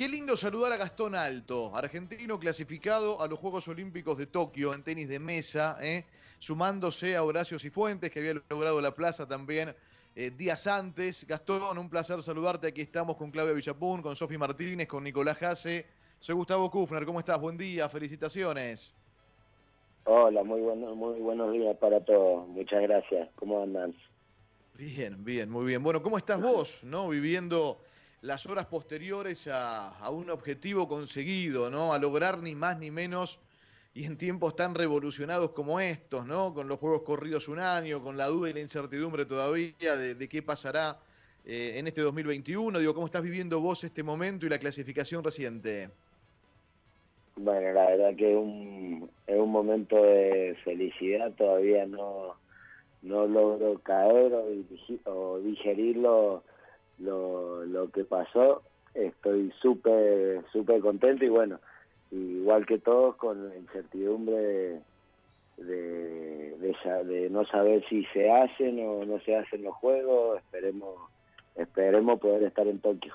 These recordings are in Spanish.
Qué lindo saludar a Gastón Alto, argentino clasificado a los Juegos Olímpicos de Tokio en tenis de mesa, ¿eh? sumándose a Horacio Cifuentes, que había logrado la plaza también eh, días antes. Gastón, un placer saludarte. Aquí estamos con Claudia Villapún, con Sofi Martínez, con Nicolás Jase. Soy Gustavo Kufner, ¿cómo estás? Buen día, felicitaciones. Hola, muy, bueno, muy buenos días para todos. Muchas gracias. ¿Cómo andan? Bien, bien, muy bien. Bueno, ¿cómo estás vos, no? Viviendo las horas posteriores a, un objetivo conseguido, ¿no? A lograr ni más ni menos y en tiempos tan revolucionados como estos, ¿no? Con los juegos corridos un año, con la duda y la incertidumbre todavía de, qué pasará eh, en este 2021. Digo, ¿cómo estás viviendo vos este momento y la clasificación reciente? Bueno, la verdad que es un, momento de felicidad, todavía no no logro caer o, digerir lo, lo, que pasó. Estoy súper, súper contento y bueno, igual que todos con la incertidumbre de, de, no saber si se hacen o no se hacen los juegos. Esperemos, esperemos poder estar en Tokio.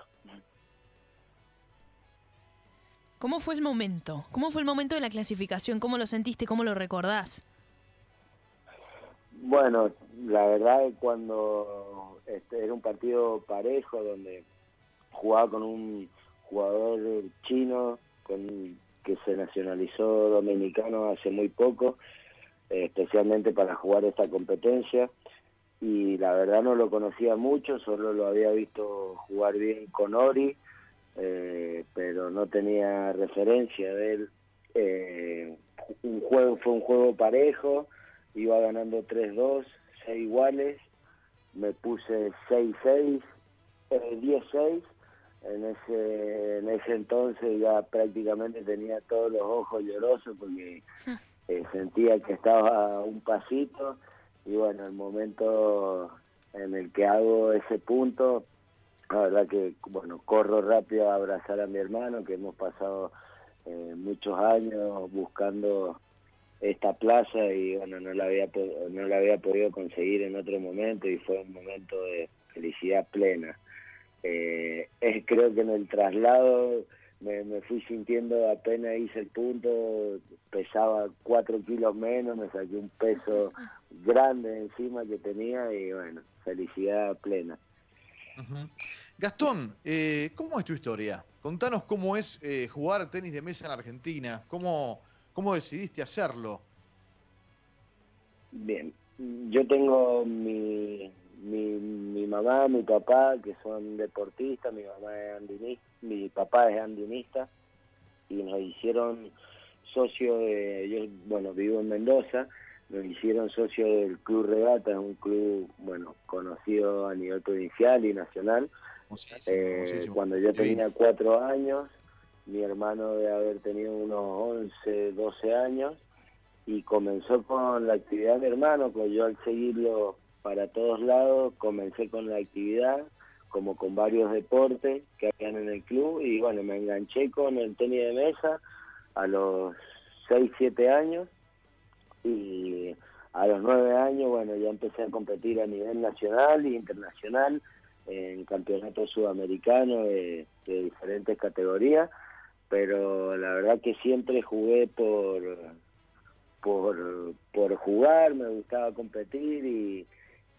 ¿Cómo fue el momento? ¿Cómo fue el momento de la clasificación? ¿Cómo lo sentiste? ¿Cómo lo recordás? Bueno, la verdad es cuando este, era un partido parejo donde jugaba con un jugador chino con, que se nacionalizó dominicano hace muy poco, especialmente para jugar esta competencia. Y la verdad no lo conocía mucho, solo lo había visto jugar bien con Ori, eh, pero no tenía referencia de él. Eh, un juego fue un juego parejo, iba ganando 3-2, 6 iguales, me puse 6-6, 10-6, en ese, en ese entonces ya prácticamente tenía todos los ojos llorosos porque eh, sentía que estaba a un pasito. Y bueno, el momento en el que hago ese punto, la verdad que bueno, corro rápido a abrazar a mi hermano que hemos pasado eh, muchos años buscando esta plaza y bueno, no la había no la había podido conseguir en otro momento y fue un momento de felicidad plena. Eh, es, creo que en el traslado me, fui sintiendo apenas hice el punto, pesaba cuatro kilos menos, me saqué un peso grande encima que tenía y bueno, felicidad plena. Gastón, eh, ¿cómo es tu historia? Contanos cómo es eh, jugar tenis de mesa en Argentina, cómo, ¿Cómo decidiste hacerlo? Bien, yo tengo mi, mi, mamá, mi papá, que son deportistas, mi mamá es andinista, mi papá es andinista, y nos hicieron socio de, yo, bueno, vivo en Mendoza, nos hicieron socio del Club Regata, es un club, bueno, conocido a nivel provincial y nacional. Eh, cuando yo tenía cuatro años, mi hermano de haber tenido unos 11, 12 años y comenzó con la actividad de hermano, pues yo al seguirlo para todos lados comencé con la actividad, como con varios deportes que habían en el club y bueno, me enganché con el tenis de mesa a los 6, 7 años y a los 9 años, bueno, ya empecé a competir a nivel nacional e internacional en campeonatos sudamericanos de diferentes categorías pero la verdad que siempre jugué por, por, por jugar, me gustaba competir y,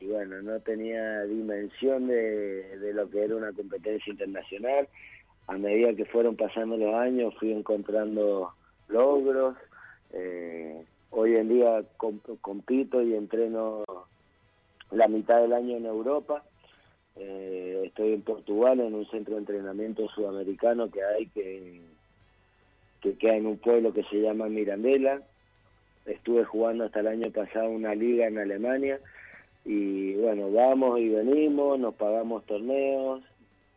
bueno, no tenía dimensión de, de lo que era una competencia internacional. A medida que fueron pasando los años fui encontrando logros. Eh, hoy en día compito y entreno la mitad del año en Europa. Eh, estoy en Portugal en un centro de entrenamiento sudamericano que hay que que queda en un pueblo que se llama Mirandela. Estuve jugando hasta el año pasado una liga en Alemania y bueno, vamos y venimos, nos pagamos torneos,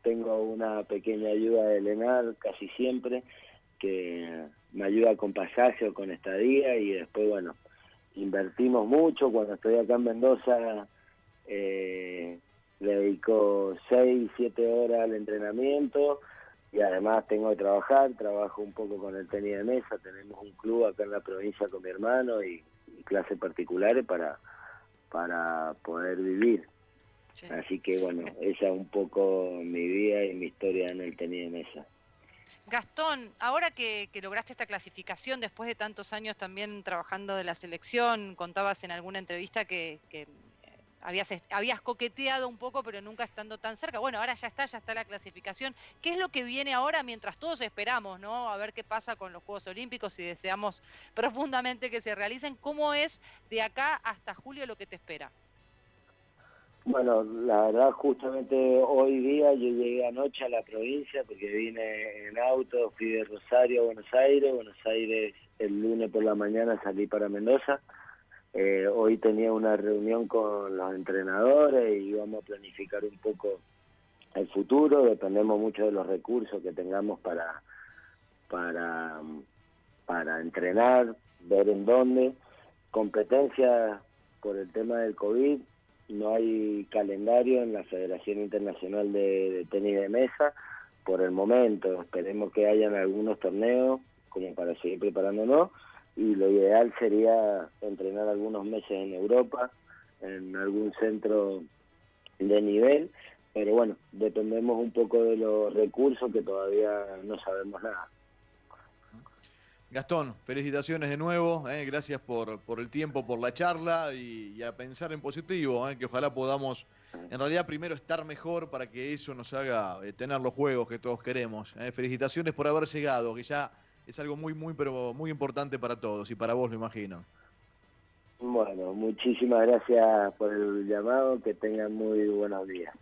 tengo una pequeña ayuda de Lenar casi siempre que me ayuda con pasaje o con estadía y después bueno, invertimos mucho, cuando estoy acá en Mendoza eh, le dedico 6, 7 horas al entrenamiento, y además tengo que trabajar, trabajo un poco con el tenis de mesa, tenemos un club acá en la provincia con mi hermano y, clases particulares para, para poder vivir. Así que bueno, esa es un poco mi vida y mi historia en el tenis de mesa. Gastón, ahora que, lograste esta clasificación, después de tantos años también trabajando de la selección, contabas en alguna entrevista que, que habías, habías coqueteado un poco, pero nunca estando tan cerca. Bueno, ahora ya está, ya está la clasificación. ¿Qué es lo que viene ahora mientras todos esperamos, ¿no? A ver qué pasa con los Juegos Olímpicos y deseamos profundamente que se realicen. ¿Cómo es de acá hasta julio lo que te espera? Bueno, la verdad, justamente hoy día yo llegué anoche a la provincia porque vine en auto, fui de Rosario a Buenos Aires. Buenos Aires el lunes por la mañana salí para Mendoza eh, hoy tenía una reunión con los entrenadores y íbamos a planificar un poco el futuro, dependemos mucho de los recursos que tengamos para, para, para entrenar, ver en dónde. Competencia por el tema del COVID, no hay calendario en la Federación Internacional de, de Tenis de Mesa por el momento. Esperemos que hayan algunos torneos como para seguir preparándonos y lo ideal sería entrenar algunos meses en Europa, en algún centro de nivel, pero bueno, dependemos un poco de los recursos que todavía no sabemos nada. Gastón, felicitaciones de nuevo, eh, gracias por, por el tiempo, por la charla y, a pensar en positivo, eh, que ojalá podamos en realidad primero estar mejor para que eso nos haga eh, tener los juegos que todos queremos. felicitaciones por haber llegado, que ya es algo muy, muy, pero muy importante para todos y para vos, lo imagino. Bueno, muchísimas gracias por el llamado, que tengan muy buenos días.